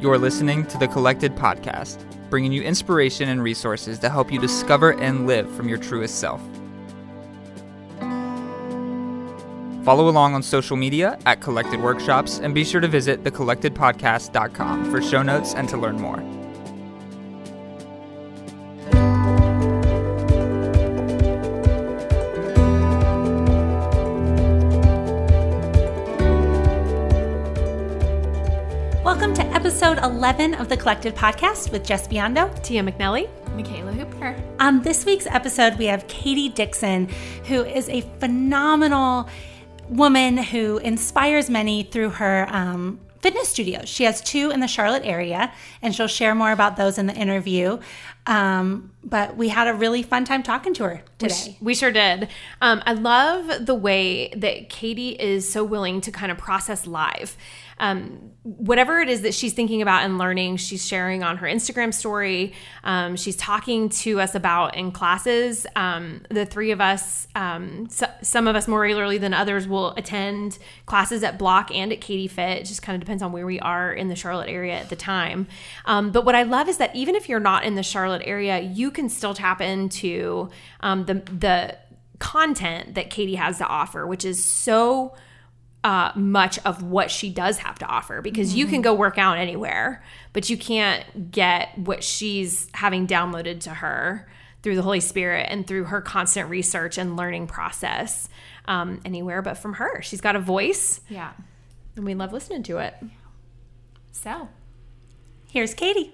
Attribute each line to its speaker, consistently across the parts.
Speaker 1: You're listening to the Collected Podcast, bringing you inspiration and resources to help you discover and live from your truest self. Follow along on social media at Collected Workshops and be sure to visit thecollectedpodcast.com for show notes and to learn more.
Speaker 2: 11 of the Collected Podcast with Jess Biondo.
Speaker 3: Tia McNelly.
Speaker 4: Michaela Hooper.
Speaker 2: On this week's episode, we have Katie Dixon, who is a phenomenal woman who inspires many through her um, fitness studios. She has two in the Charlotte area, and she'll share more about those in the interview. Um, but we had a really fun time talking to her today.
Speaker 3: We sure did. Um, I love the way that Katie is so willing to kind of process live. Um, whatever it is that she's thinking about and learning, she's sharing on her Instagram story. Um, she's talking to us about in classes. Um, the three of us, um, so, some of us more regularly than others, will attend classes at BLOC and at Kadi Fit. It just kind of depends on where we are in the Charlotte area at the time. Um, but what I love is that even if you're not in the Charlotte area, you can still tap into um, the the content that Katie has to offer, which is so uh, much of what she does have to offer because mm-hmm. you can go work out anywhere, but you can't get what she's having downloaded to her through the Holy Spirit and through her constant research and learning process um, anywhere but from her. She's got a voice.
Speaker 4: Yeah.
Speaker 3: And we love listening to it.
Speaker 4: So,
Speaker 2: here's Katie.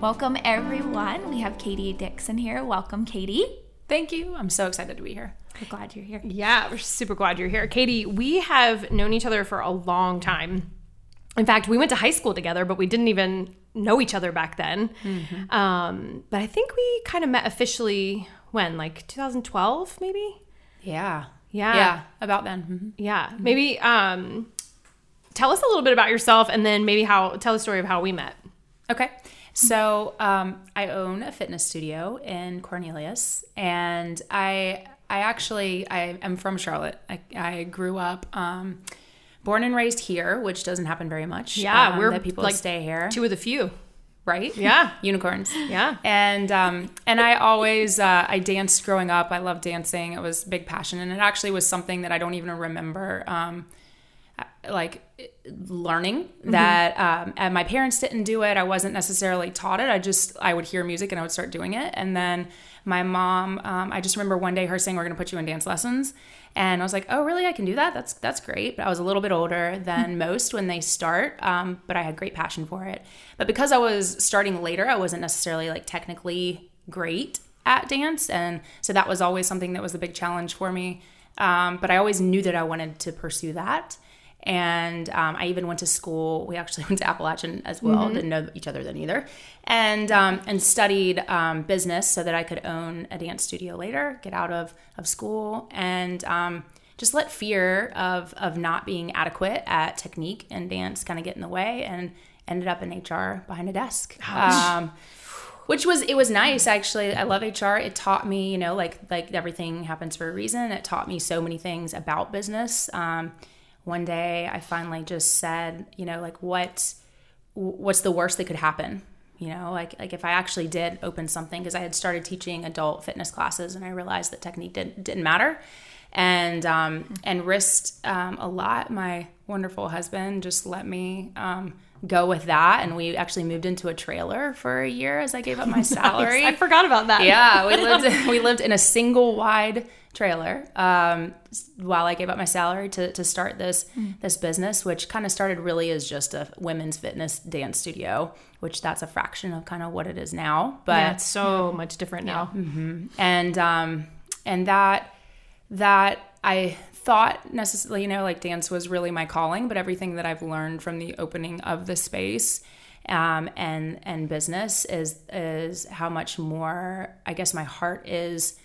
Speaker 4: Welcome, everyone. We have Katie Dixon here. Welcome, Katie.
Speaker 5: Thank you. I'm so excited to be here.
Speaker 4: We're glad you're here.
Speaker 3: Yeah, we're super glad you're here. Katie, we have known each other for a long time. In fact, we went to high school together, but we didn't even know each other back then. Mm-hmm. Um, but I think we kind of met officially when, like 2012, maybe?
Speaker 5: Yeah.
Speaker 3: Yeah.
Speaker 5: Yeah, about then. Mm-hmm.
Speaker 3: Yeah. Mm-hmm. Maybe um, tell us a little bit about yourself and then maybe how tell the story of how we met.
Speaker 5: Okay. So um, I own a fitness studio in Cornelius, and I I actually I am from Charlotte. I, I grew up. Um, born and raised here, which doesn't happen very much.
Speaker 3: Yeah,
Speaker 5: um,
Speaker 3: we're
Speaker 5: that people
Speaker 3: like
Speaker 5: stay here.
Speaker 3: Two of the few,
Speaker 5: right?
Speaker 3: Yeah,
Speaker 5: unicorns.
Speaker 3: Yeah,
Speaker 5: and um, and I always uh, I danced growing up. I loved dancing. It was big passion, and it actually was something that I don't even remember. Um, like learning mm-hmm. that um, and my parents didn't do it. I wasn't necessarily taught it. I just i would hear music and i would start doing it. And then my mom um, i just remember one day her saying we're going to put you in dance lessons. And i was like oh really? I can do that? That's that's great. But i was a little bit older than most when they start um, but i had great passion for it. But because i was starting later i wasn't necessarily like technically great at dance. And so that was always something that was a big challenge for me. Um, but i always knew that i wanted to pursue that and um, I even went to school. We actually went to Appalachian as well. Mm-hmm. Didn't know each other then either, and um, and studied um, business so that I could own a dance studio later, get out of of school, and um, just let fear of of not being adequate at technique and dance kind of get in the way, and ended up in HR behind a desk. Um, which was it was nice actually i love hr it taught me you know like like everything happens for a reason it taught me so many things about business um, one day I finally just said, you know, like what what's the worst that could happen? You know, like like if I actually did open something because I had started teaching adult fitness classes and I realized that technique didn't didn't matter and um, and risked um, a lot. My wonderful husband just let me um, go with that, and we actually moved into a trailer for a year as I gave up my salary.
Speaker 3: nice. I forgot about that.
Speaker 5: Yeah, we lived we lived in a single wide trailer um, while I gave up my salary to, to start this mm. this business, which kind of started really as just a women's fitness dance studio, which that's a fraction of kind of what it is now. But
Speaker 3: yeah, it's so much different now.
Speaker 5: Yeah. Mm-hmm. And um, and that that I thought necessarily, you know, like dance was really my calling, but everything that I've learned from the opening of the space um, and and business is is how much more I guess my heart is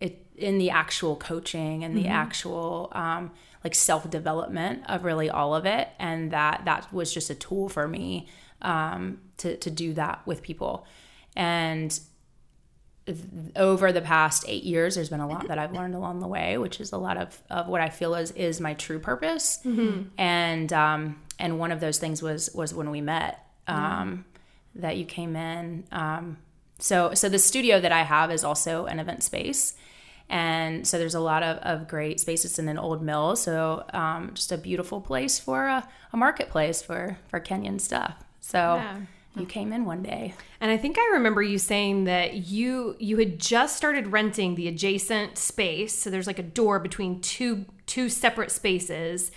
Speaker 5: it in the actual coaching and the mm-hmm. actual um, like self development of really all of it, and that that was just a tool for me um, to to do that with people, and over the past eight years, there's been a lot that I've learned along the way, which is a lot of, of what I feel is is my true purpose. And um, and one of those things was was when we met. Um, That you came in. Um, so so the studio that I have is also an event space. And so there's a lot of, of great spaces in an old mill. So um, just a beautiful place for a, a marketplace for, for Kenyan stuff. So
Speaker 3: Yeah.
Speaker 5: You came in one day.
Speaker 3: And I think I remember you saying that you you had just started renting the adjacent space. So there's like a door between two two separate spaces.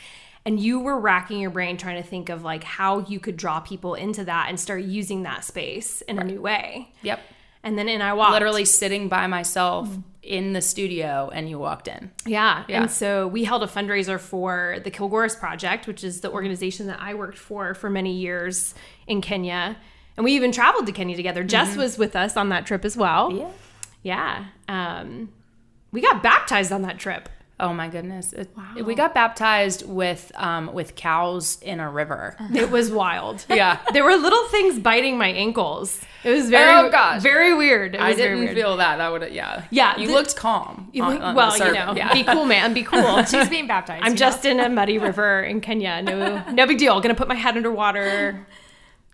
Speaker 3: And you were racking your brain trying to think of like how you could draw people into that and start using that space in a new way.
Speaker 5: Yep.
Speaker 3: And then in I walked.
Speaker 5: Literally sitting by myself in the studio and you walked in.
Speaker 3: Yeah.
Speaker 5: Yeah.
Speaker 3: And so we held a fundraiser for the Kilgoris Project, which is the organization that I worked for for many years in Kenya. And we even traveled to Kenya together. Jess was with us on that trip as well.
Speaker 5: Yeah.
Speaker 3: Yeah. Um, we got baptized on that trip.
Speaker 5: Oh my goodness! It, We got baptized with um, with cows in a river.
Speaker 3: It was wild.
Speaker 5: Yeah.
Speaker 3: There were little things biting my ankles. It was very,
Speaker 5: Oh, gosh.
Speaker 3: very weird. It
Speaker 5: I
Speaker 3: was very
Speaker 5: didn't
Speaker 3: weird.
Speaker 5: feel that. That would yeah.
Speaker 3: Yeah,
Speaker 5: You
Speaker 3: the-
Speaker 5: looked calm.
Speaker 3: You
Speaker 5: on- on
Speaker 3: well, you know,
Speaker 5: Yeah.
Speaker 3: be cool, man. Be cool.
Speaker 4: She's being baptized.
Speaker 3: I'm
Speaker 4: you
Speaker 3: just in a muddy river in Kenya. No, no big deal. Gonna put my head underwater.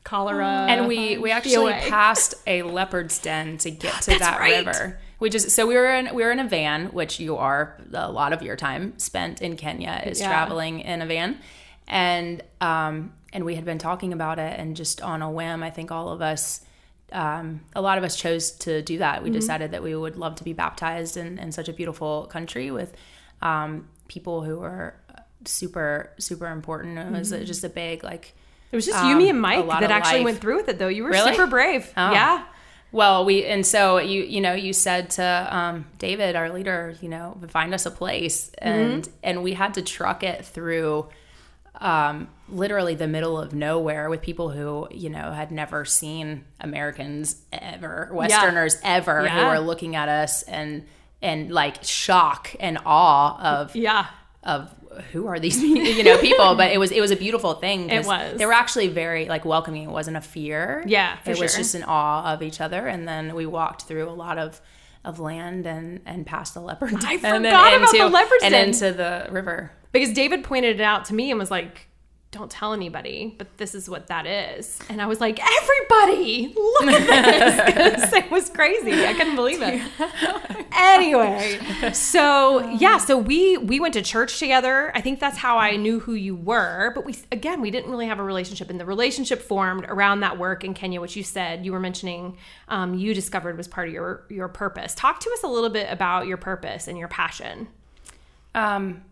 Speaker 3: Cholera.
Speaker 5: and we we actually passed a leopard's den to get to that
Speaker 3: right.
Speaker 5: river. We just so we were in we were in a van, which you are a lot of your time spent in Kenya is
Speaker 3: Yeah.
Speaker 5: traveling in a van, and um and we had been talking about it, and just on a whim, I think all of us. Um, a lot of us chose to do that. We decided that we would love to be baptized in, in such a beautiful country with um, people who were super, super important. It was just a big, like,
Speaker 3: It was just you, me, and
Speaker 5: um,
Speaker 3: Mike that actually
Speaker 5: life.
Speaker 3: went through with it, though. You were
Speaker 5: Really?
Speaker 3: super brave.
Speaker 5: Oh.
Speaker 3: Yeah.
Speaker 5: Well, we and so you you know you said to um, David, our leader, you know, find us a place, and and we had to truck it through um, literally the middle of nowhere with people who you know had never seen Americans ever, Westerners ever, who were looking at us and and like shock and awe of
Speaker 3: Yeah.
Speaker 5: of who are these you know people? But it was it was a beautiful thing
Speaker 3: It was.
Speaker 5: they were actually very like welcoming. It wasn't a fear.
Speaker 3: Yeah, for
Speaker 5: it was
Speaker 3: sure.
Speaker 5: just an awe of each other. And then we walked through a lot of of land and and past the leopard
Speaker 3: I forgot about the leopard's
Speaker 5: and into the river.
Speaker 3: Because David pointed it out to me and was like, don't tell anybody, but this is what that is. And I was like, everybody, look at this. it was crazy. I couldn't believe it. anyway, so yeah, so we we went to church together. I think that's how I knew who you were. But we again, we didn't really have a relationship, and the relationship formed around that work in Kenya, which you said you were mentioning. Um, you discovered was part of your your purpose. Talk to us a little bit about your purpose and your passion.
Speaker 5: Um,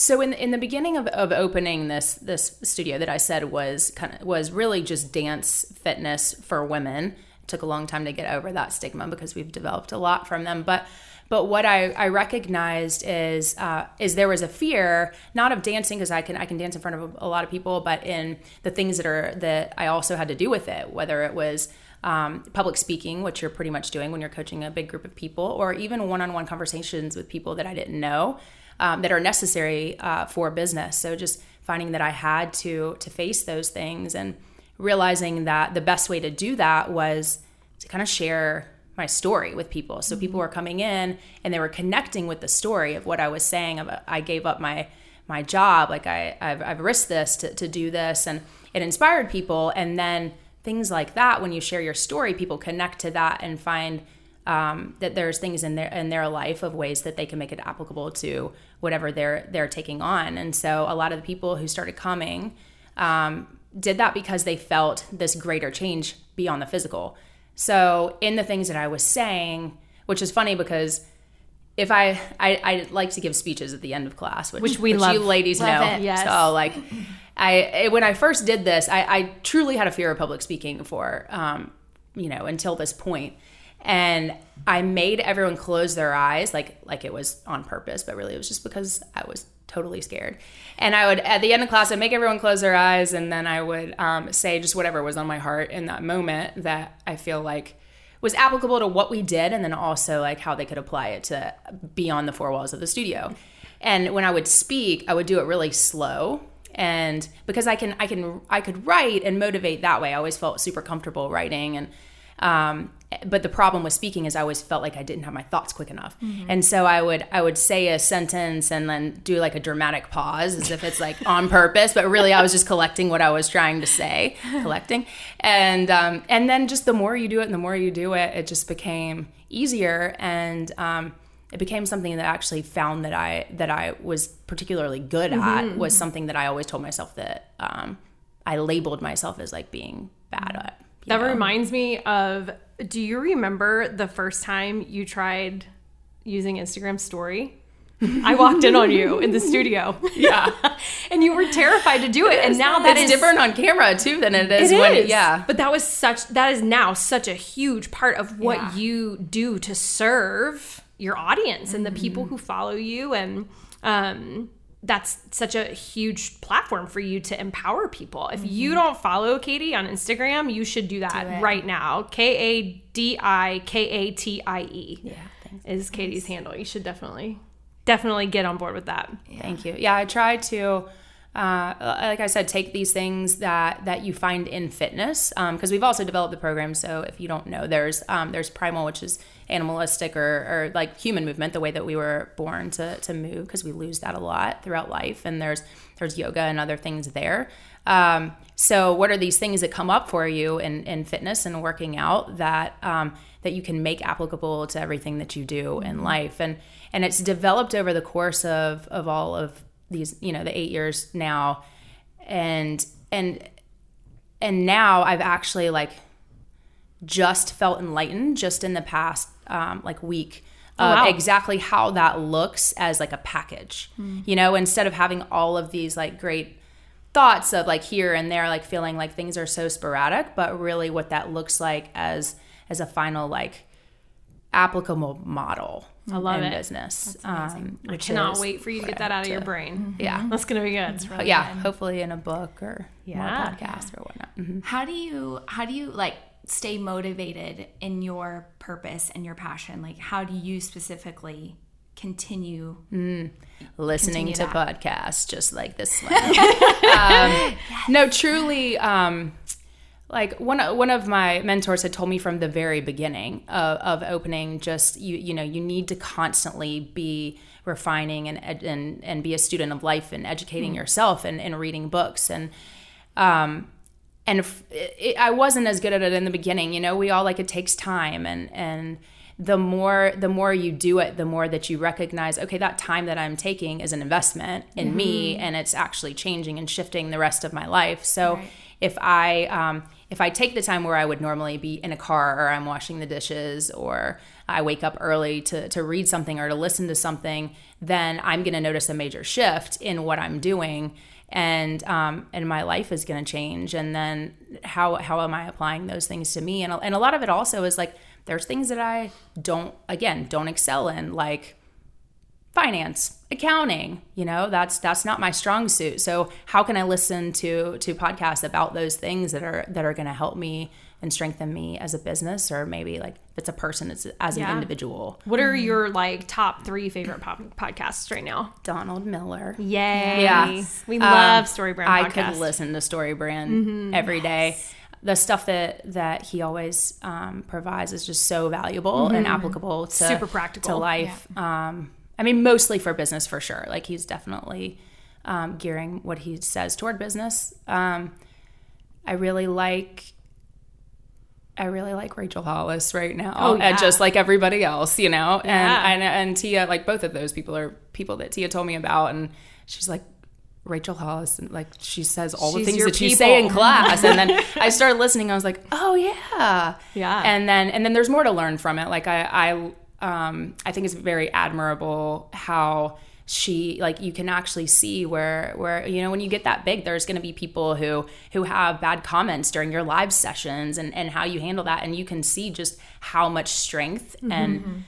Speaker 5: so in in the beginning of, of opening this this studio that I said was kind of was really just dance fitness for women. It took a long time to get over that stigma because we've developed a lot from them, but. But what I, I recognized is uh, is there was a fear not of dancing because I can I can dance in front of a, a lot of people, but in the things that are that I also had to do with it, whether it was um, public speaking, which you're pretty much doing when you're coaching a big group of people, or even one-on-one conversations with people that I didn't know um, that are necessary uh, for business. So just finding that I had to to face those things and realizing that the best way to do that was to kind of share my story with people. So people were coming in and they were connecting with the story of what I was saying. Of I gave up my my job, like I I've, I've risked this to, to do this, and it inspired people. And then things like that, when you share your story, people connect to that and find um, that there's things in their in their life of ways that they can make it applicable to whatever they're they're taking on. And so a lot of the people who started coming um, did that because they felt this greater change beyond the physical. So in the things that I was saying, which is funny because if I I, I like to give speeches at the end of class, which,
Speaker 3: Which we
Speaker 5: you
Speaker 3: love.
Speaker 5: ladies
Speaker 4: Love
Speaker 5: know.
Speaker 4: it.
Speaker 3: Yes.
Speaker 5: So like, I when I first did this, I, I truly had a fear of public speaking for um, you know until this point, and I made everyone close their eyes like like it was on purpose, but really it was just because I was totally scared. And I would at the end of class, I'd make everyone close their eyes, and then I would um, say just whatever was on my heart in that moment that I feel like was applicable to what we did and then also like how they could apply it to beyond the four walls of the studio. And when I would speak, I would do it really slow and because I can I can I could write and motivate that way. I always felt super comfortable writing and Um, but the problem with speaking is I always felt like I didn't have my thoughts quick enough, and so I would I would say a sentence and then do like a dramatic pause as if it's like on purpose, but really I was just collecting what I was trying to say, collecting, and um, and then just the more you do it, and the more you do it, it just became easier and. Um, it became something that I actually found that I that I was particularly good at was something that I always told myself that um, I labeled myself as like being bad at.
Speaker 3: That
Speaker 5: know?
Speaker 3: reminds me of do you remember the first time you tried using Instagram story? I walked in on you in the studio.
Speaker 5: yeah,
Speaker 3: and you were terrified to do it. And now that is
Speaker 5: different on camera too than it is
Speaker 3: It
Speaker 5: when
Speaker 3: is.
Speaker 5: yeah.
Speaker 3: But that was such that is now such a huge part of what
Speaker 5: Yeah.
Speaker 3: you do to serve your audience and the people
Speaker 5: Mm-hmm.
Speaker 3: who follow you and um that's such a huge platform for you to empower people. If you don't follow Katie on Instagram, you should do that right now. K A D I K A T I E. Yeah, is Katie's handle. You should definitely definitely get on board with that.
Speaker 5: Thank you. Yeah, I try to, uh, like I said, take these things that that you find in fitness because we've also developed the program. So if you don't know, there's um, there's primal, which is animalistic or, or like human movement, the way that we were born to to move, because we lose that a lot throughout life. And there's there's yoga and other things there. Um, so what are these things that come up for you in, in fitness and working out that um, that you can make applicable to everything that you do in life and and it's developed over the course of of all of these you know the eight years now and and and now I've actually like just felt enlightened just in the past um, like week of
Speaker 3: wow.
Speaker 5: exactly how that looks as like a package you know instead of having all of these like great thoughts of like here and there like feeling like things are so sporadic but really what that looks like as as a final like applicable model
Speaker 3: I love
Speaker 5: in
Speaker 3: it.
Speaker 5: business um,
Speaker 3: I cannot
Speaker 5: is
Speaker 3: wait for you to get that out
Speaker 5: hope
Speaker 3: of your brain.
Speaker 5: yeah
Speaker 3: That's gonna be good.
Speaker 5: yeah hopefully in a book or more
Speaker 3: Yeah.
Speaker 5: podcast or whatnot Mhm.
Speaker 4: How do you how do you like stay motivated in your purpose and your passion? Like how do you specifically continue
Speaker 5: listening
Speaker 4: Continue
Speaker 5: to
Speaker 4: that.
Speaker 5: podcasts just like this one. um, no, truly, um, like one one of my mentors had told me from the very beginning of, of opening, just you you know you need to constantly be refining and and and be a student of life and educating yourself and, and reading books and um and it, I wasn't as good at it in the beginning. You know, we all like it takes time, and and the more the more you do it, the more that you recognize, okay, that time that I'm taking is an investment in me, and it's actually changing and shifting the rest of my life. So if I um, if I take the time where I would normally be in a car or I'm washing the dishes or I wake up early to, to read something or to listen to something, then I'm going to notice a major shift in what I'm doing and um, and my life is going to change and then how how am I applying those things to me? And and a lot of it also is like there's things that I don't again don't excel in like finance accounting you know that's that's not my strong suit. So how can i listen to to podcasts about those things that are that are going to help me and strengthen me as a business or maybe like if it's a person it's as an individual
Speaker 3: What are your like top three favorite pop- podcasts right now?
Speaker 5: donald miller
Speaker 3: Yay!
Speaker 5: Yeah.
Speaker 3: we
Speaker 5: Um,
Speaker 3: love Story Brand.
Speaker 5: I
Speaker 3: podcast.
Speaker 5: could listen to Story Brand every day. The stuff that that he always um, provides is just so valuable and applicable to
Speaker 3: Super practical.
Speaker 5: to life. Um, I mean, mostly for business for sure. Like he's definitely um, gearing what he says toward business. Um, I really like. I really like Rachel Hollis right now,
Speaker 3: Oh, yeah.
Speaker 5: and just like everybody else, you know.
Speaker 3: Yeah.
Speaker 5: And, and and Tia, like both of those people are people that Tia told me about, and she's like Rachel Hollis, and like she says all the things that you say in class, and then I started listening. I was like, oh yeah,
Speaker 3: Yeah.
Speaker 5: And then and then there's more to learn from it. Like I I um I think it's very admirable how she like you can actually see where where you know when you get that big there's going to be people who who have bad comments during your live sessions and and how you handle that. And you can see just how much strength and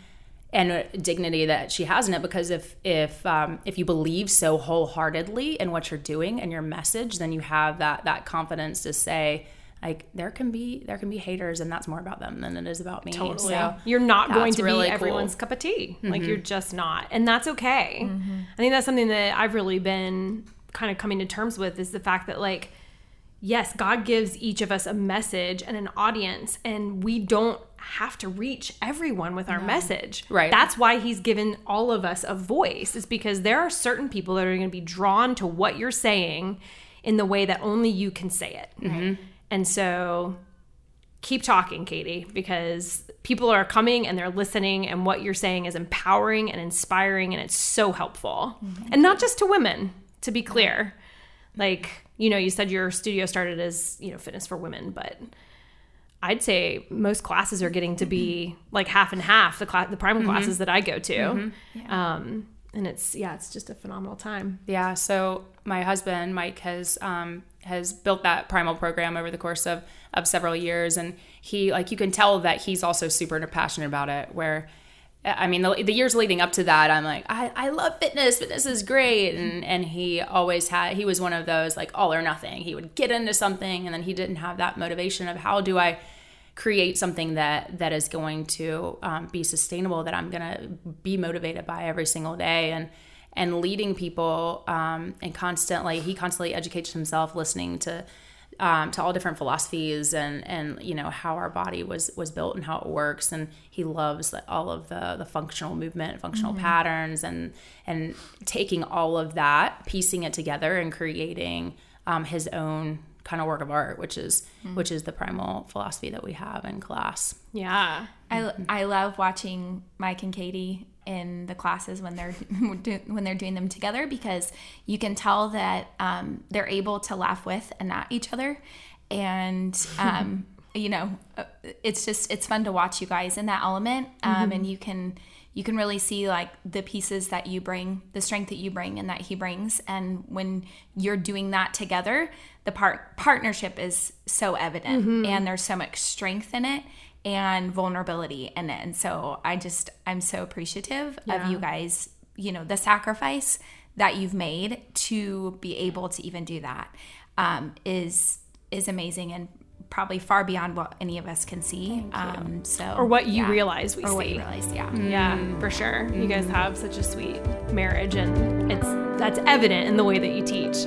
Speaker 5: and dignity that she has in it. Because if if um, if you believe so wholeheartedly in what you're doing and your message then you have that that confidence to say like there can be there can be haters and that's more about them than it is about me
Speaker 3: Totally.
Speaker 5: so
Speaker 3: you're not going to
Speaker 5: really
Speaker 3: be
Speaker 5: cool.
Speaker 3: everyone's cup of tea. Like you're mm-hmm. just not. And that's okay. Mm-hmm. I think that's something that I've really been kind of coming to terms with is the fact that like yes, God gives each of us a message and an audience, and we don't have to reach everyone with our message.
Speaker 5: Right.
Speaker 3: That's why He's given all of us a voice, is because there are certain people that are going to be drawn to what you're saying in the way that only you can say it. Mm-hmm. And so keep talking, Katie, because people are coming and they're listening, and what you're saying is empowering and inspiring, and it's so helpful. Mm-hmm. And not just to women, to be clear. Like, you know, you said your studio started as, you know, fitness for women, but I'd say most classes are getting to be mm-hmm. like half and half the class, the primal mm-hmm. classes that I go to. Um, and it's, yeah, it's just a phenomenal time.
Speaker 5: Yeah. So my husband Mike has um, has built that primal program over the course of of several years, and he like you can tell that he's also super passionate about it. Where I mean, the, the years leading up to that, I'm like, I, I love fitness. Fitness is great, and and he always had. He was one of those like all or nothing. He would get into something, and then he didn't have that motivation of how do I create something that that is going to um, be sustainable that i'm going to be motivated by every single day and and leading people um, and constantly he constantly educates himself listening to um, to all different philosophies and and you know how our body was was built and how it works. And he loves all of the the functional movement functional patterns and and taking all of that piecing it together and creating um, his own kind of work of art which is which is the primal philosophy that we have in class.
Speaker 3: Yeah.
Speaker 4: I, I love watching Mike and Katie in the classes when they're when they're doing them together because you can tell that um, they're able to laugh with and at each other, and um, you know uh, it's just it's fun to watch you guys in that element, um, and you can you can really see like the pieces that you bring, the strength that you bring, and that he brings, and when you're doing that together, the part partnership is so evident, and there's so much strength in it and vulnerability in it. And so I just I'm so appreciative of you guys, you know, the sacrifice that you've made to be able to even do that um, is is amazing and probably far beyond what any of us can see. Um, so
Speaker 3: Or what you
Speaker 4: yeah.
Speaker 3: realize we
Speaker 4: or what you realize, yeah.
Speaker 3: Yeah, for sure. You guys have such a sweet marriage, and it's that's evident in the way that you teach.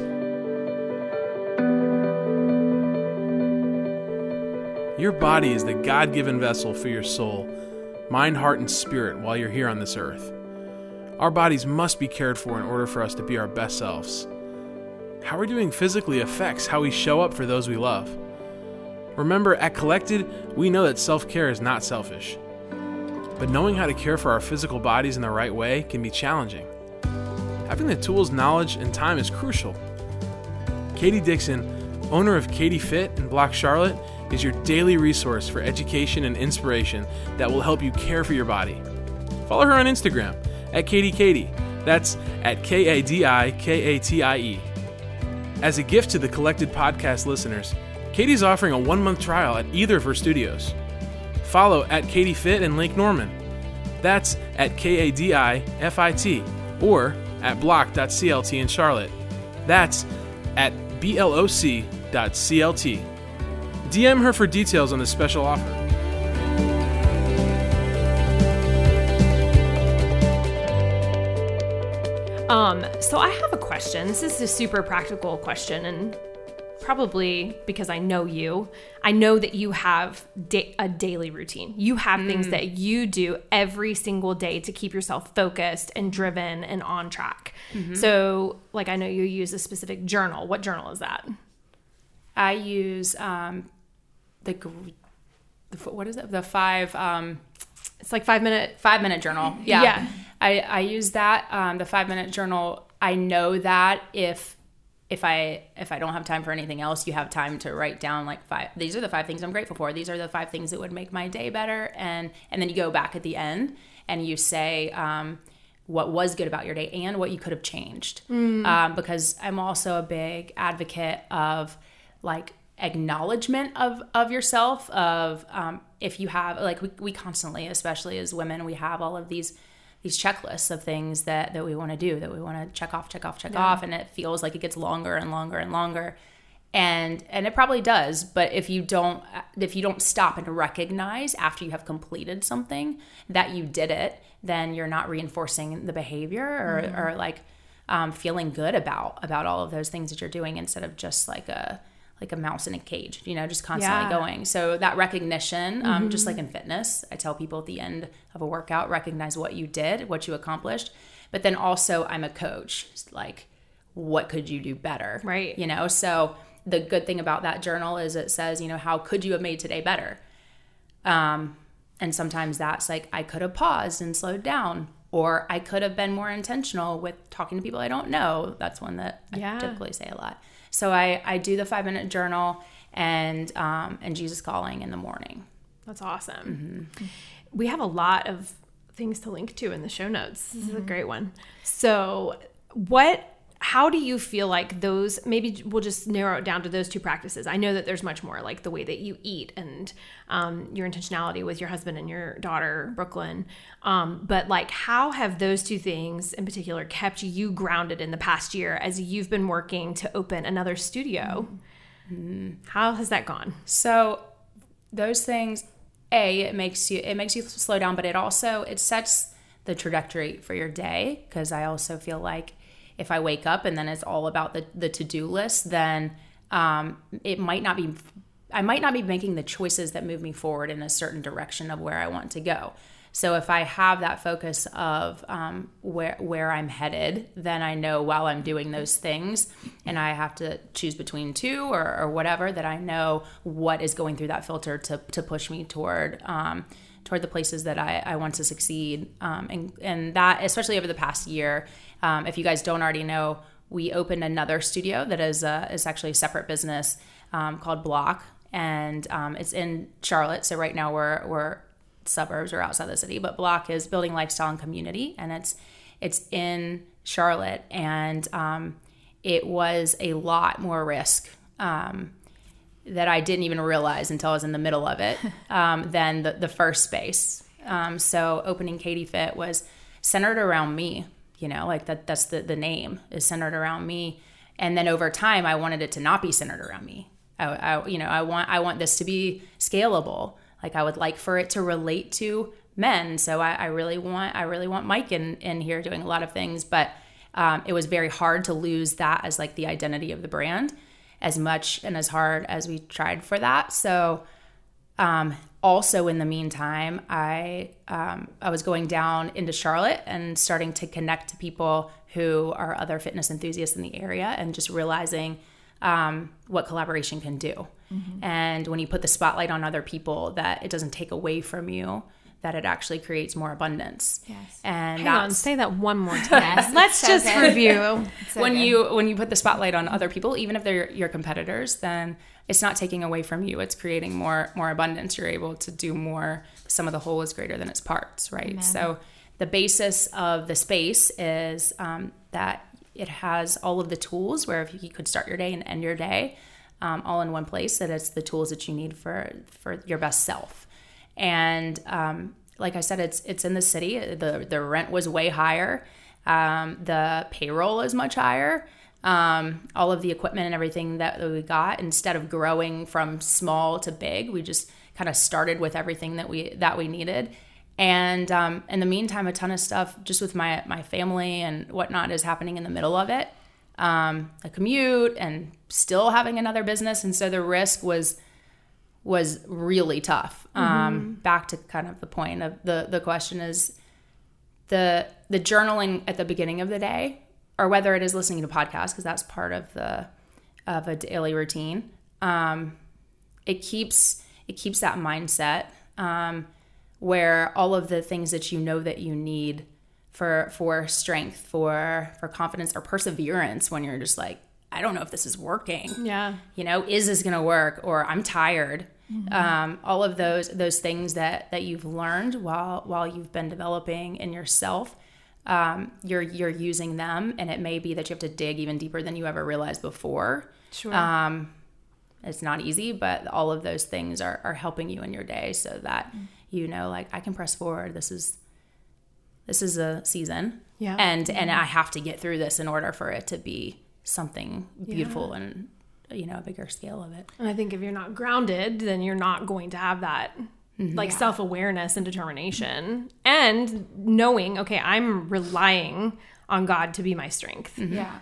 Speaker 6: Your body is the God given vessel for your soul, mind, heart, and spirit while you're here on this earth. Our bodies must be cared for in order for us to be our best selves. How we're doing physically affects how we show up for those we love. Remember, at Collected, we know that self care is not selfish. But knowing how to care for our physical bodies in the right way can be challenging. Having the tools, knowledge, and time is crucial. Katie Dixon, owner of Kadi Fit in BLOC Charlotte, is your daily resource for education and inspiration that will help you care for your body. Follow her on Instagram at Kadi Katie. That's at K A D I K A T I E. As a gift to the collected podcast listeners, Katie's offering a one month trial at either of her studios. Follow at Kadi Fit in Lake Norman. That's at K A D I F I T or at bloc.clt in Charlotte. That's at bloc.clt. DM her for details on this special offer.
Speaker 3: Um, so I have a question. This is a super practical question, and probably because I know you, I know that you have da- a daily routine. You have things that you do every single day to keep yourself focused and driven and on track. So, like, I know you use a specific journal. What journal is that?
Speaker 5: I use um, the, the what is it? The five um,
Speaker 3: It's like five minute.
Speaker 5: five minute journal. Yeah,
Speaker 3: Yeah.
Speaker 5: I I use that um, the five minute journal. I know that if if I if I don't have time for anything else, you have time to write down like five. These are the five things I'm grateful for. These are the five things that would make my day better. And and then you go back at the end and you say. Um, what was good about your day and what you could have changed um, because i'm also a big advocate of like acknowledgement of of yourself of um, if you have like we, we constantly especially as women we have all of these these checklists of things that that we want to do that we want to check off check off check off and it feels like it gets longer and longer and longer. And and it probably does but if you don't if you don't stop and recognize after you have completed something that you did it then you're not reinforcing the behavior or, or like um, feeling good about about all of those things that you're doing instead of just like a like a mouse in a cage, you know, just constantly
Speaker 3: Yeah.
Speaker 5: going. So that recognition, um, just like in fitness, I tell people at the end of a workout, recognize what you did, what you accomplished. But then also, I'm a coach. Like, what could you do better?
Speaker 3: Right.
Speaker 5: You know, so the good thing about that journal is it says, you know, how could you have made today better? Um, and sometimes that's like, I could have paused and slowed down, or I could have been more intentional with talking to people I don't know. That's one that
Speaker 3: Yeah.
Speaker 5: I typically say a lot. So I, I do the five minute journal and um, and Jesus calling in the morning.
Speaker 3: That's awesome. We have a lot of things to link to in the show notes. This is a great one. So, what how do you feel like those maybe we'll just narrow it down to those two practices. I know that there's much more like the way that you eat and um, your intentionality with your husband and your daughter brooklyn. Um, but like how have those two things in particular kept you grounded in the past year as you've been working to open another studio? How has that gone?
Speaker 5: So those things, a it makes you it makes you slow down, but it also it sets the trajectory for your day because I also feel like if I wake up and then it's all about the the to do list, then um, it might not be. I might not be making the choices that move me forward in a certain direction of where I want to go. So if I have that focus of um, where where I'm headed, then I know while I'm doing those things, and I have to choose between two or, or whatever, that I know what is going through that filter to to push me toward um, toward the places that I, I want to succeed. Um, and and that especially over the past year, um, if you guys don't already know, we opened another studio that is uh, is actually a separate business um, called BLOC, and um, it's in Charlotte. So right now we're we're suburbs or outside the city, but BLOC is building lifestyle and community, and it's it's in Charlotte, and um, it was a lot more risk um, that I didn't even realize until I was in the middle of it um, than the, the first space. Um, so opening Kadi Fit was centered around me, you know, like that that's the, the name is centered around me. And then over time, I wanted it to not be centered around me. I, I, you know, I want I want this to be scalable. Like I would like for it to relate to men. So I, I really want I really want Mike in in here doing a lot of things, but um, it was very hard to lose that as like the identity of the brand as much and as hard as we tried for that. So um, also in the meantime, I um, I was going down into Charlotte and starting to connect to people who are other fitness enthusiasts in the area, and just realizing um, what collaboration can do. And when you put the spotlight on other people, that it doesn't take away from you, that it actually creates more abundance.
Speaker 4: Yes.
Speaker 5: And
Speaker 3: Hang on, say that one more time.
Speaker 4: Yes,
Speaker 3: Let's
Speaker 4: so
Speaker 3: just
Speaker 4: good.
Speaker 3: review.
Speaker 4: So
Speaker 5: when
Speaker 4: good.
Speaker 5: you when you put the spotlight on other people even if they're your competitors then it's not taking away from you it's creating more more abundance you're able to do more some of the whole is greater than its parts right so the basis of the space is um, that it has all of the tools where if you could start your day and end your day um, all in one place that it's the tools that you need for for your best self and um, like I said, it's it's in the city. the The rent was way higher. Um, the payroll is much higher. Um, all of the equipment and everything that we got, instead of growing from small to big, we just kind of started with everything that we that we needed. And um, in the meantime, a ton of stuff just with my my family and whatnot is happening in the middle of it. Um, a commute and still having another business, and so the risk was was really tough. Um, back to kind of the point of the the question is the the journaling at the beginning of the day, or whether it is listening to podcasts because that's part of the of a daily routine. Um, it keeps it keeps that mindset um, where all of the things that you know that you need for for strength, for for confidence or perseverance when you're just like I don't know if this is working
Speaker 3: Yeah.
Speaker 5: you know is this going to work or i'm tired um, all of those those things that that you've learned while while you've been developing in yourself um, you're you're using them and it may be that you have to dig even deeper than you ever realized before.
Speaker 3: Sure.
Speaker 5: um, it's not easy but all of those things are, are helping you in your day so that you know like i can press forward. This is this is a season.
Speaker 3: Yeah.
Speaker 5: and and i have to get through this in order for it to be something beautiful and you know a bigger scale of it
Speaker 3: And I think if you're not grounded, then you're not going to have that mm-hmm. like self awareness and determination and knowing, okay, I'm relying on God to be my strength. Mm-hmm.
Speaker 4: Yeah.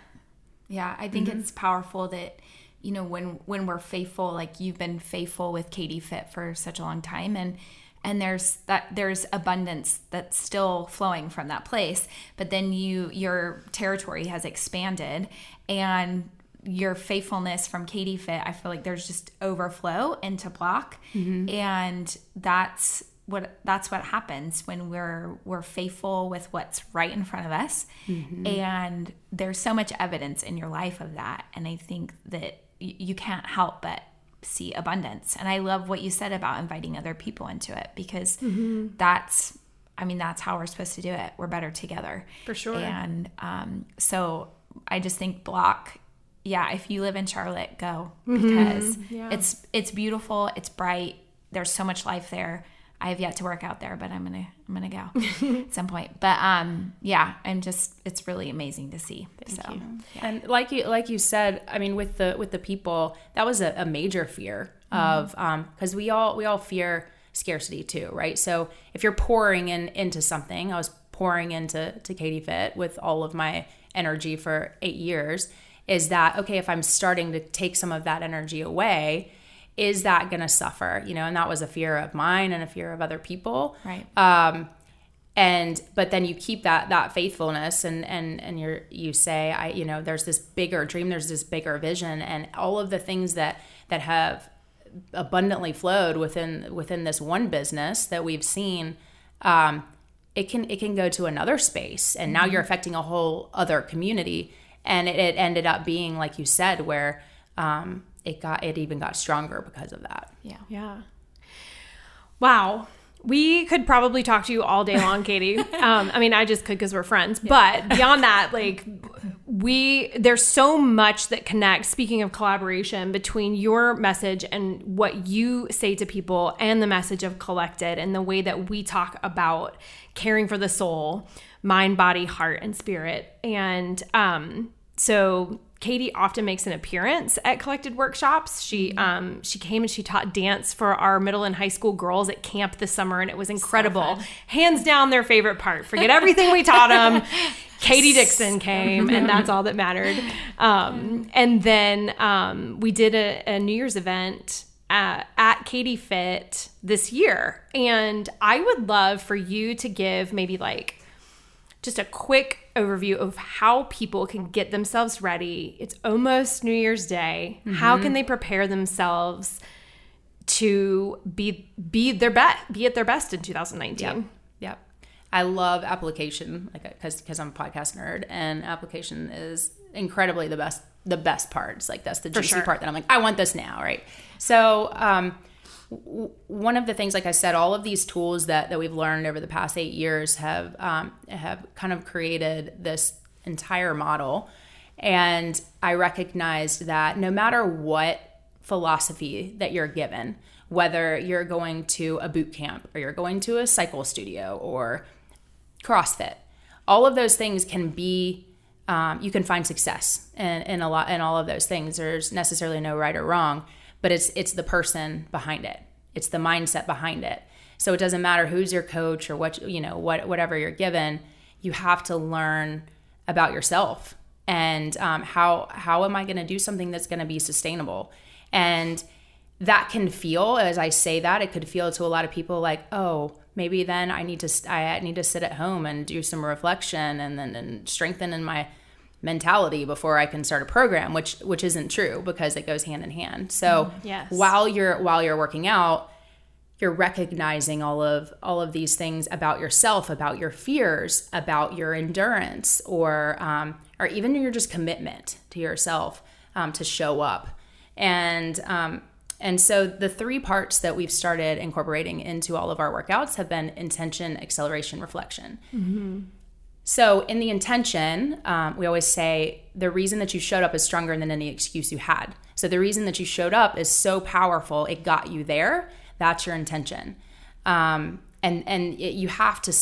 Speaker 4: Yeah. I think mm-hmm. it's powerful that you know when when we're faithful like you've been faithful with Kadi Fit for such a long time and and there's that there's abundance that's still flowing from that place but then you your territory has expanded and your faithfulness from Kadi Fit i feel like there's just overflow into BLOC. Mm-hmm. And that's what that's what happens when we're we're faithful with what's right in front of us. Mm-hmm. And there's so much evidence in your life of that. And i think that y- you can't help but see abundance. And i love what you said about inviting other people into it because mm-hmm. that's i mean that's how we're supposed to do it. We're better together.
Speaker 3: For sure.
Speaker 4: and um, so i just think BLOC yeah if you live in charlotte go. Because it's it's beautiful it's bright there's so much life there. I have yet to work out there but i'm gonna i'm gonna go at some point. But um yeah i'm just it's really amazing to see Thank so
Speaker 5: And like you like you said, I mean, with the with the people, that was a, a major fear of um because we all we all fear scarcity too, right? So if you're pouring in into something, I was pouring into to Kadi Fit with all of my energy for eight years. Is that okay? If I'm starting to take some of that energy away, is that going to suffer? You know, and that was a fear of mine and a fear of other people
Speaker 4: right
Speaker 5: um and but then you keep that that faithfulness and and and you're you say i you know there's this bigger dream there's this bigger vision and all of the things that that have abundantly flowed within within this one business that we've seen um it can it can go to another space and now you're affecting a whole other community and it, it ended up being like you said where um it got it even got stronger because of that
Speaker 4: yeah
Speaker 3: Yeah. Wow. We could probably talk to you all day long, Katie. Um, I mean, I just could because we're friends. But beyond that, like, we, there's so much that connects, speaking of collaboration, between your message and what you say to people and the message of Collected and the way that we talk about caring for the soul, mind, body, heart, and spirit. And um, so Katie often makes an appearance at collected workshops. She um, she came and she taught dance for our middle and high school girls at camp this summer, and it was incredible. Hands down, their favorite part. Forget everything we taught them. Katie Dixon came, and that's all that mattered. Um, and then um, we did a, a New Year's event uh, at Kadi Fit this year, and I would love for you to give maybe like just a quick overview of how people can get themselves ready. It's almost New Year's Day. How can they prepare themselves to be be their best, be at their best in 2019?
Speaker 5: Yep. I love application, like because because I'm a podcast nerd, and application is incredibly the best the best part. It's like that's the juicy
Speaker 3: sure.
Speaker 5: part that I'm like I want this now, right? So um, one of the things, like I said, all of these tools that that we've learned over the past eight years have um, have kind of created this entire model, and I recognized that no matter what philosophy that you're given, whether you're going to a boot camp or you're going to a cycle studio or CrossFit, all of those things can be. Um, you can find success in, in a lot in all of those things. There's necessarily no right or wrong, but it's it's the person behind it. It's the mindset behind it. So it doesn't matter who's your coach or what you know what whatever you're given. You have to learn about yourself and um, how how am I going to do something that's going to be sustainable and that can feel as i say that it could feel to a lot of people like oh maybe then i need to i need to sit at home and do some reflection and then and strengthen in my mentality before i can start a program which which isn't true because it goes hand in hand. So
Speaker 3: Yes.
Speaker 5: while you're while you're working out you're recognizing all of all of these things about yourself about your fears about your endurance or um, or even your just commitment to yourself um, to show up. And um, and so the three parts that we've started incorporating into all of our workouts have been intention acceleration reflection so, in the intention, um, we always say the reason that you showed up is stronger than any excuse you had. So, the reason that you showed up is so powerful, it got you there. That's your intention. Um, and and it, you have to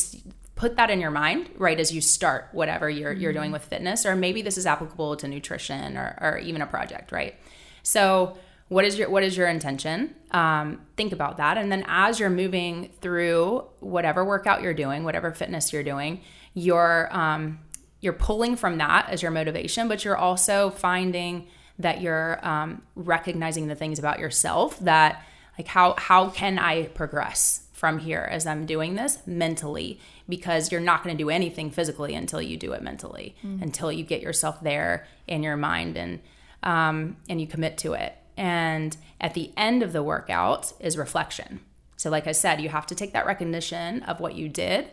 Speaker 5: put that in your mind right as you start whatever you're, you're doing with fitness, or maybe this is applicable to nutrition or, or even a project, right? So, what is your what is your intention? Um, think about that, and then as you're moving through whatever workout you're doing, whatever fitness you're doing, you're um, you're pulling from that as your motivation, but you're also finding that you're um, recognizing the things about yourself that like how how can I progress from here as I'm doing this mentally? Because you're not going to do anything physically until you do it mentally until you get yourself there in your mind and um, and you commit to it and at the end of the workout is reflection. So like I said you have to take that recognition of what you did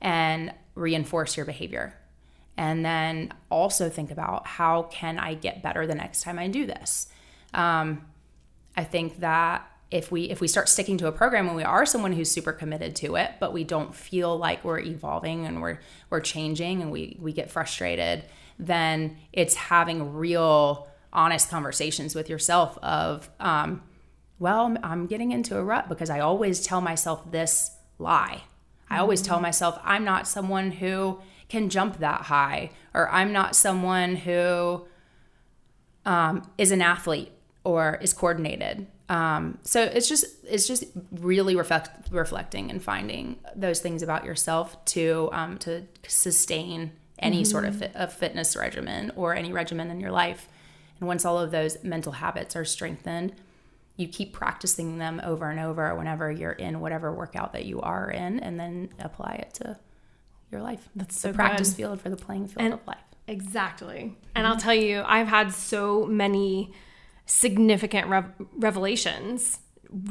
Speaker 5: and reinforce your behavior. And then also think about how can i get better the next time i do this? Um, i think that if we if we start sticking to a program and we are someone who's super committed to it but we don't feel like we're evolving and we're we're changing and we we get frustrated then it's having real honest conversations with yourself of um, well i'm getting into a rut because i always tell myself this lie I always tell myself I'm not someone who can jump that high, or I'm not someone who um, is an athlete or is coordinated. Um, so it's just it's just really reflect, reflecting and finding those things about yourself to um, to sustain any sort of, fit, of fitness regimen or any regimen in your life. And once all of those mental habits are strengthened, you keep practicing them over and over whenever you're in whatever workout that you are in, and then apply it to your life. That's
Speaker 3: so
Speaker 5: the practice
Speaker 3: good.
Speaker 5: field for the playing field
Speaker 3: And-
Speaker 5: of life.
Speaker 3: Exactly. And mm-hmm. I'll tell you, I've had so many significant rev- revelations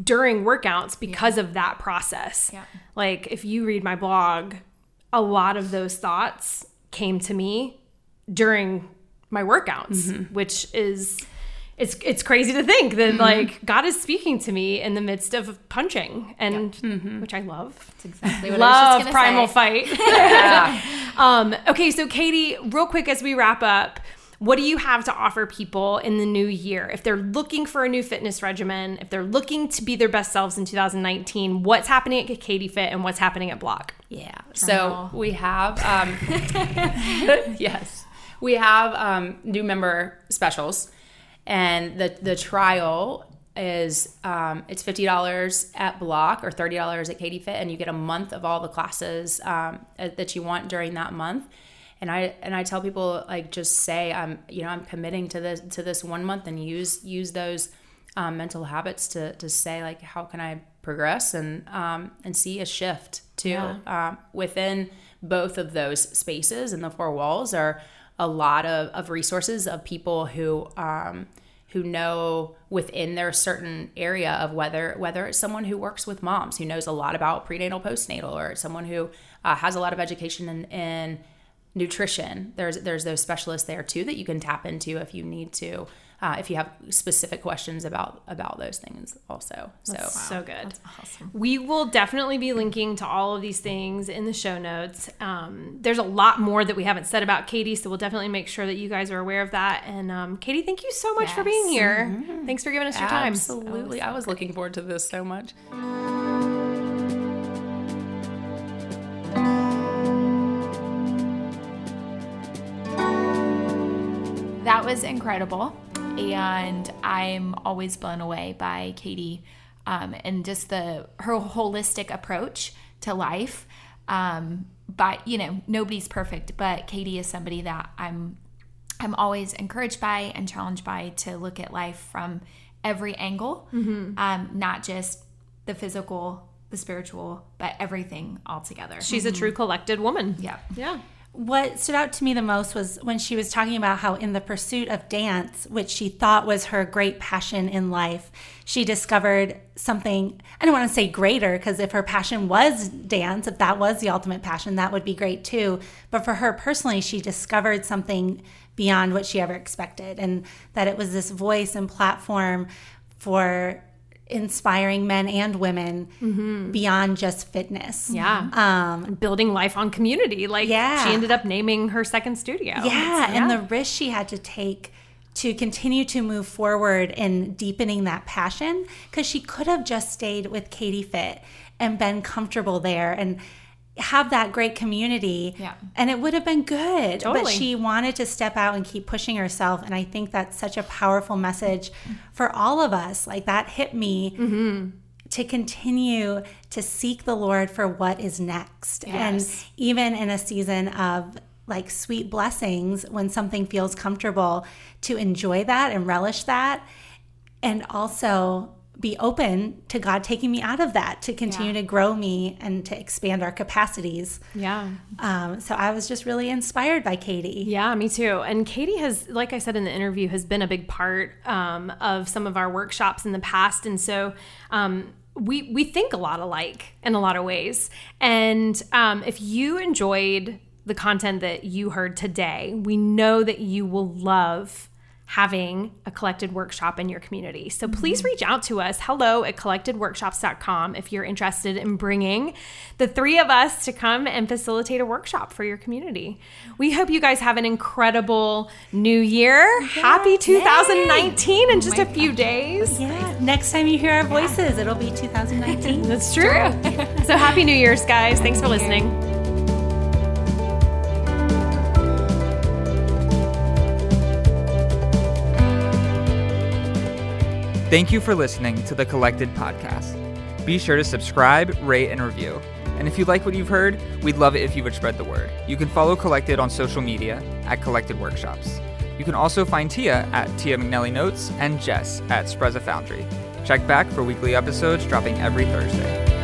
Speaker 3: during workouts because of that process.
Speaker 4: Yeah.
Speaker 3: Like if you read my blog, a lot of those thoughts came to me during my workouts, which is it's it's crazy to think that like God is speaking to me in the midst of punching and which I love.
Speaker 4: Exactly what I was
Speaker 3: Love primal
Speaker 4: say.
Speaker 3: fight. um, okay, so Katie, real quick as we wrap up, what do you have to offer people in the new year? If they're looking for a new fitness regimen, if they're looking to be their best selves in 2019, what's happening at Kadi Fit and what's happening at BLOC?
Speaker 5: Yeah. So we have, um, yes, we have um, new member specials, and the the trial is um, it's fifty dollars at BLOC or thirty dollars at Kadi Fit, and you get a month of all the classes um, uh, that you want during that month. And I and I tell people like just say I'm you know I'm committing to this to this one month and use use those um, mental habits to to say like how can I progress and um, and see a shift too um, within both of those spaces and the four walls are a lot of, of resources of people who um, who know within their certain area of whether whether it's someone who works with moms who knows a lot about prenatal postnatal or someone who uh, has a lot of education in, in nutrition. There's there's those specialists there too that you can tap into if you need to uh, if you have specific questions about about those things also so
Speaker 3: So good. We will definitely be linking to all of these things in the show notes. Um, there's a lot more that we haven't said about Katie, so we'll definitely make sure that you guys are aware of that. And um, Katie, thank you so much for being here. Thanks for giving us your time.
Speaker 5: absolutely i was looking forward to this so much
Speaker 4: That was incredible. And I'm always blown away by Katie um, and just the her holistic approach to life. Um, but you know, nobody's perfect, but Katie is somebody that I'm I'm always encouraged by and challenged by to look at life from every angle, um, not just the physical, the spiritual, but everything all together.
Speaker 3: She's a true collected woman.
Speaker 4: yeah.
Speaker 3: Yeah.
Speaker 2: What stood out to me the most was when she was talking about how, in the pursuit of dance, which she thought was her great passion in life, she discovered something. I don't want to say greater, because if her passion was dance, if that was the ultimate passion, that would be great too. But for her personally, she discovered something beyond what she ever expected, and that it was this voice and platform for inspiring men and women beyond just fitness.
Speaker 3: Yeah.
Speaker 2: Um,
Speaker 3: Building life on community. Like
Speaker 2: Yeah.
Speaker 3: she ended up naming her second studio.
Speaker 2: Yeah, and the risk she had to take to continue to move forward in deepening that passion because she could have just stayed with Kadi Fit and been comfortable there and have that great community
Speaker 4: Yeah.
Speaker 2: and it would have been good but she wanted to step out and keep pushing herself and i think that's such a powerful message for all of us like that hit me mm-hmm. to continue to seek the Lord for what is next.
Speaker 4: Yes.
Speaker 2: And even in a season of like sweet blessings when something feels comfortable to enjoy that and relish that and also be open to God taking me out of that to continue
Speaker 3: Yeah.
Speaker 2: to grow me and to expand our capacities.
Speaker 3: Yeah.
Speaker 2: Um, so I was just really inspired by Katie.
Speaker 3: Yeah, me too. And Katie has, like I said in the interview, has been a big part um, of some of our workshops in the past, and so um, we we think a lot alike in a lot of ways. And um, if you enjoyed the content that you heard today, we know that you will love having a collected workshop in your community. So mm-hmm. please reach out to us, hello at collectedworkshops.com, if you're interested in bringing the three of us to come and facilitate a workshop for your community. We hope you guys have an incredible new year. Happy 2019 in oh just a few days.
Speaker 2: Yeah. Next time you hear our voices, it'll be 2019.
Speaker 3: That's true. so happy New Year's, guys. Thanks for listening.
Speaker 1: Thank you for listening to the Collected Podcast. Be sure to subscribe, rate, and review. And if you like what you've heard, we'd love it if you would spread the word. You can follow Collected on social media at Collected Workshops. You can also find Tia at Tia McNelly Notes and Jess at Spreza Foundry. Check back for weekly episodes dropping every Thursday.